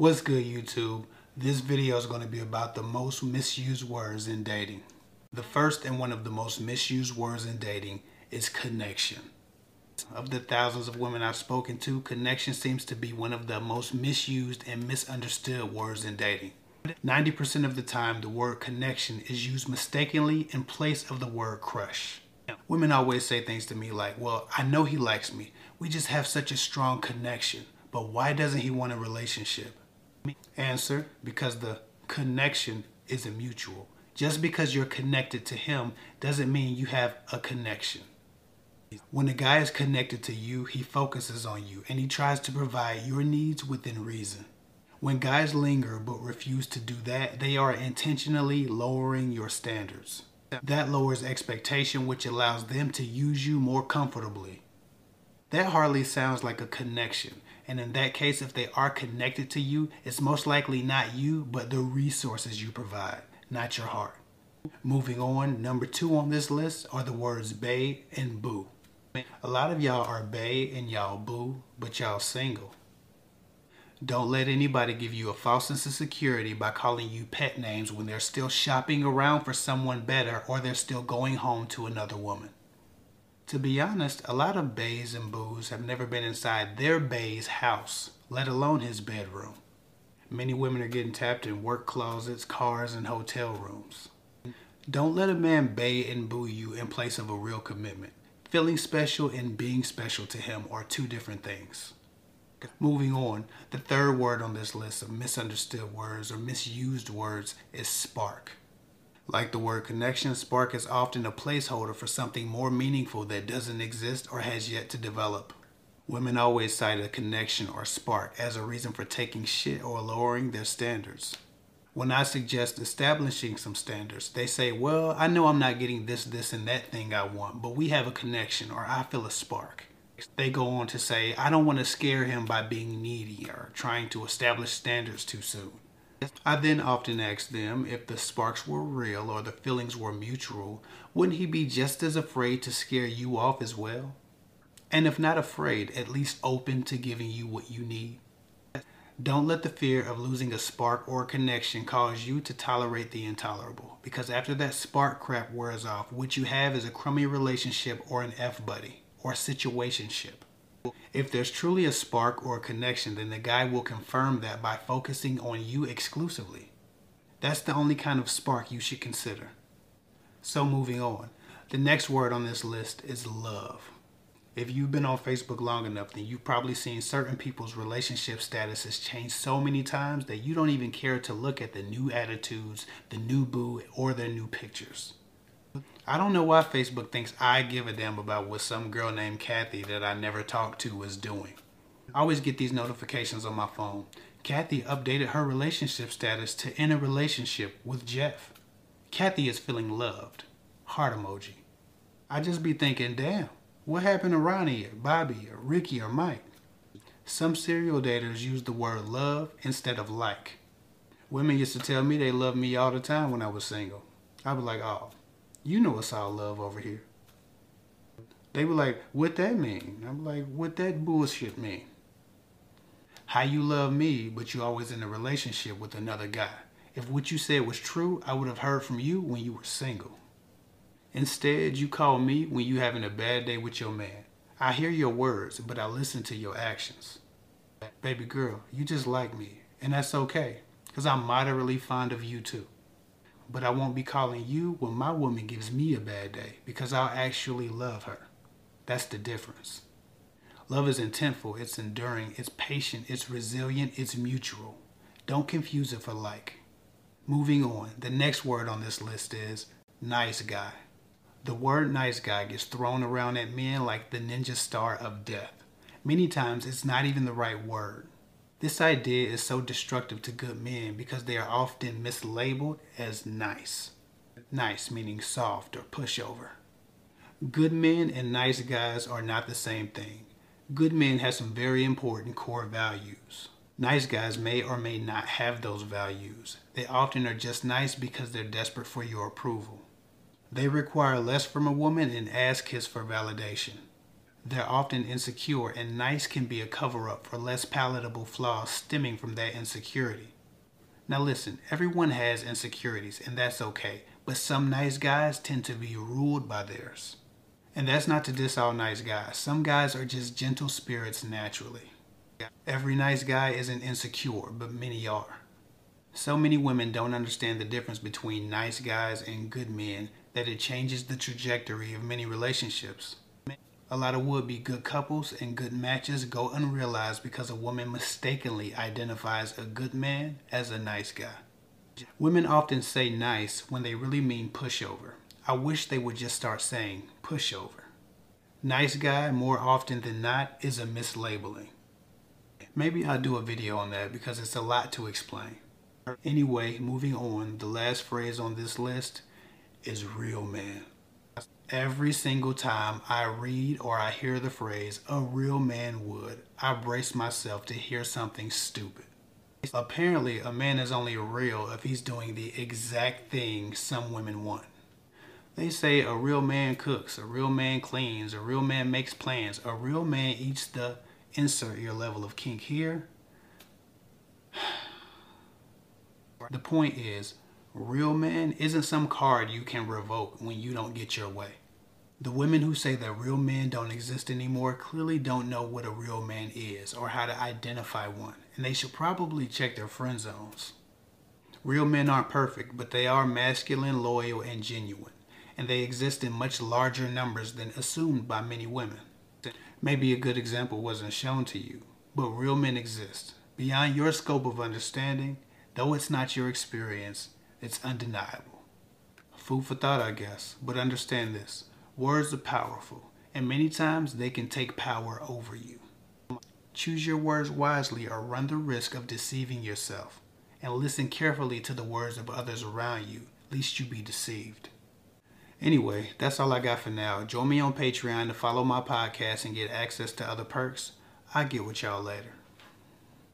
What's good YouTube? This video is going to be about the most misused words in dating. The first and one of the most misused words in dating is connection. Of the thousands of women I've spoken to, connection seems to be one of the most misused and misunderstood words in dating. 90% of the time, the word connection is used mistakenly in place of the word crush. Women always say things to me like, Well, I know he likes me. We just have such a strong connection. But why doesn't he want a relationship? Answer Because the connection isn't mutual. Just because you're connected to him doesn't mean you have a connection. When a guy is connected to you, he focuses on you and he tries to provide your needs within reason. When guys linger but refuse to do that, they are intentionally lowering your standards. That lowers expectation, which allows them to use you more comfortably. That hardly sounds like a connection. And in that case, if they are connected to you, it's most likely not you, but the resources you provide, not your heart. Moving on, number two on this list are the words bae and boo. A lot of y'all are bae and y'all boo, but y'all single. Don't let anybody give you a false sense of security by calling you pet names when they're still shopping around for someone better or they're still going home to another woman. To be honest, a lot of baes and boos have never been inside their bae's house, let alone his bedroom. Many women are getting tapped in work closets, cars, and hotel rooms. Don't let a man bay and boo you in place of a real commitment. Feeling special and being special to him are two different things. Moving on, the third word on this list of misunderstood words or misused words is spark. Like the word connection, spark is often a placeholder for something more meaningful that doesn't exist or has yet to develop. Women always cite a connection or spark as a reason for taking shit or lowering their standards. When I suggest establishing some standards, they say, Well, I know I'm not getting this, this, and that thing I want, but we have a connection or I feel a spark. They go on to say, I don't want to scare him by being needy or trying to establish standards too soon. I then often asked them if the sparks were real or the feelings were mutual, wouldn't he be just as afraid to scare you off as well? And if not afraid, at least open to giving you what you need. Don't let the fear of losing a spark or connection cause you to tolerate the intolerable, because after that spark crap wears off, what you have is a crummy relationship or an F buddy or situationship. If there's truly a spark or a connection, then the guy will confirm that by focusing on you exclusively. That's the only kind of spark you should consider. So, moving on, the next word on this list is love. If you've been on Facebook long enough, then you've probably seen certain people's relationship statuses change so many times that you don't even care to look at the new attitudes, the new boo, or their new pictures. I don't know why Facebook thinks I give a damn about what some girl named Kathy that I never talked to is doing. I always get these notifications on my phone. Kathy updated her relationship status to in a relationship with Jeff. Kathy is feeling loved. Heart emoji. I just be thinking, damn, what happened to Ronnie or Bobby or Ricky or Mike? Some serial daters use the word love instead of like. Women used to tell me they loved me all the time when I was single. I was like, oh, you know it's all love over here. They were like, what that mean? I'm like, what that bullshit mean? How you love me, but you always in a relationship with another guy. If what you said was true, I would have heard from you when you were single. Instead, you call me when you having a bad day with your man. I hear your words, but I listen to your actions. Baby girl, you just like me, and that's okay, because I'm moderately fond of you too but I won't be calling you when my woman gives me a bad day because I'll actually love her. That's the difference. Love is intentful, it's enduring, it's patient, it's resilient, it's mutual. Don't confuse it for like. Moving on, the next word on this list is nice guy. The word nice guy gets thrown around at men like the ninja star of death. Many times it's not even the right word. This idea is so destructive to good men because they are often mislabeled as nice. Nice meaning soft or pushover. Good men and nice guys are not the same thing. Good men have some very important core values. Nice guys may or may not have those values. They often are just nice because they're desperate for your approval. They require less from a woman and ask his for validation. They're often insecure, and nice can be a cover up for less palatable flaws stemming from that insecurity. Now, listen, everyone has insecurities, and that's okay, but some nice guys tend to be ruled by theirs. And that's not to diss all nice guys. Some guys are just gentle spirits naturally. Every nice guy isn't insecure, but many are. So many women don't understand the difference between nice guys and good men that it changes the trajectory of many relationships. A lot of would be good couples and good matches go unrealized because a woman mistakenly identifies a good man as a nice guy. Women often say nice when they really mean pushover. I wish they would just start saying pushover. Nice guy, more often than not, is a mislabeling. Maybe I'll do a video on that because it's a lot to explain. Anyway, moving on, the last phrase on this list is real man. Every single time I read or I hear the phrase, a real man would, I brace myself to hear something stupid. Apparently, a man is only real if he's doing the exact thing some women want. They say a real man cooks, a real man cleans, a real man makes plans, a real man eats the insert your level of kink here. The point is, real man isn't some card you can revoke when you don't get your way. The women who say that real men don't exist anymore clearly don't know what a real man is or how to identify one, and they should probably check their friend zones. Real men aren't perfect, but they are masculine, loyal, and genuine, and they exist in much larger numbers than assumed by many women. Maybe a good example wasn't shown to you, but real men exist. Beyond your scope of understanding, though it's not your experience, it's undeniable. Food for thought, I guess, but understand this. Words are powerful, and many times they can take power over you. Choose your words wisely or run the risk of deceiving yourself, and listen carefully to the words of others around you, lest you be deceived. Anyway, that's all I got for now. Join me on Patreon to follow my podcast and get access to other perks. I'll get with y'all later.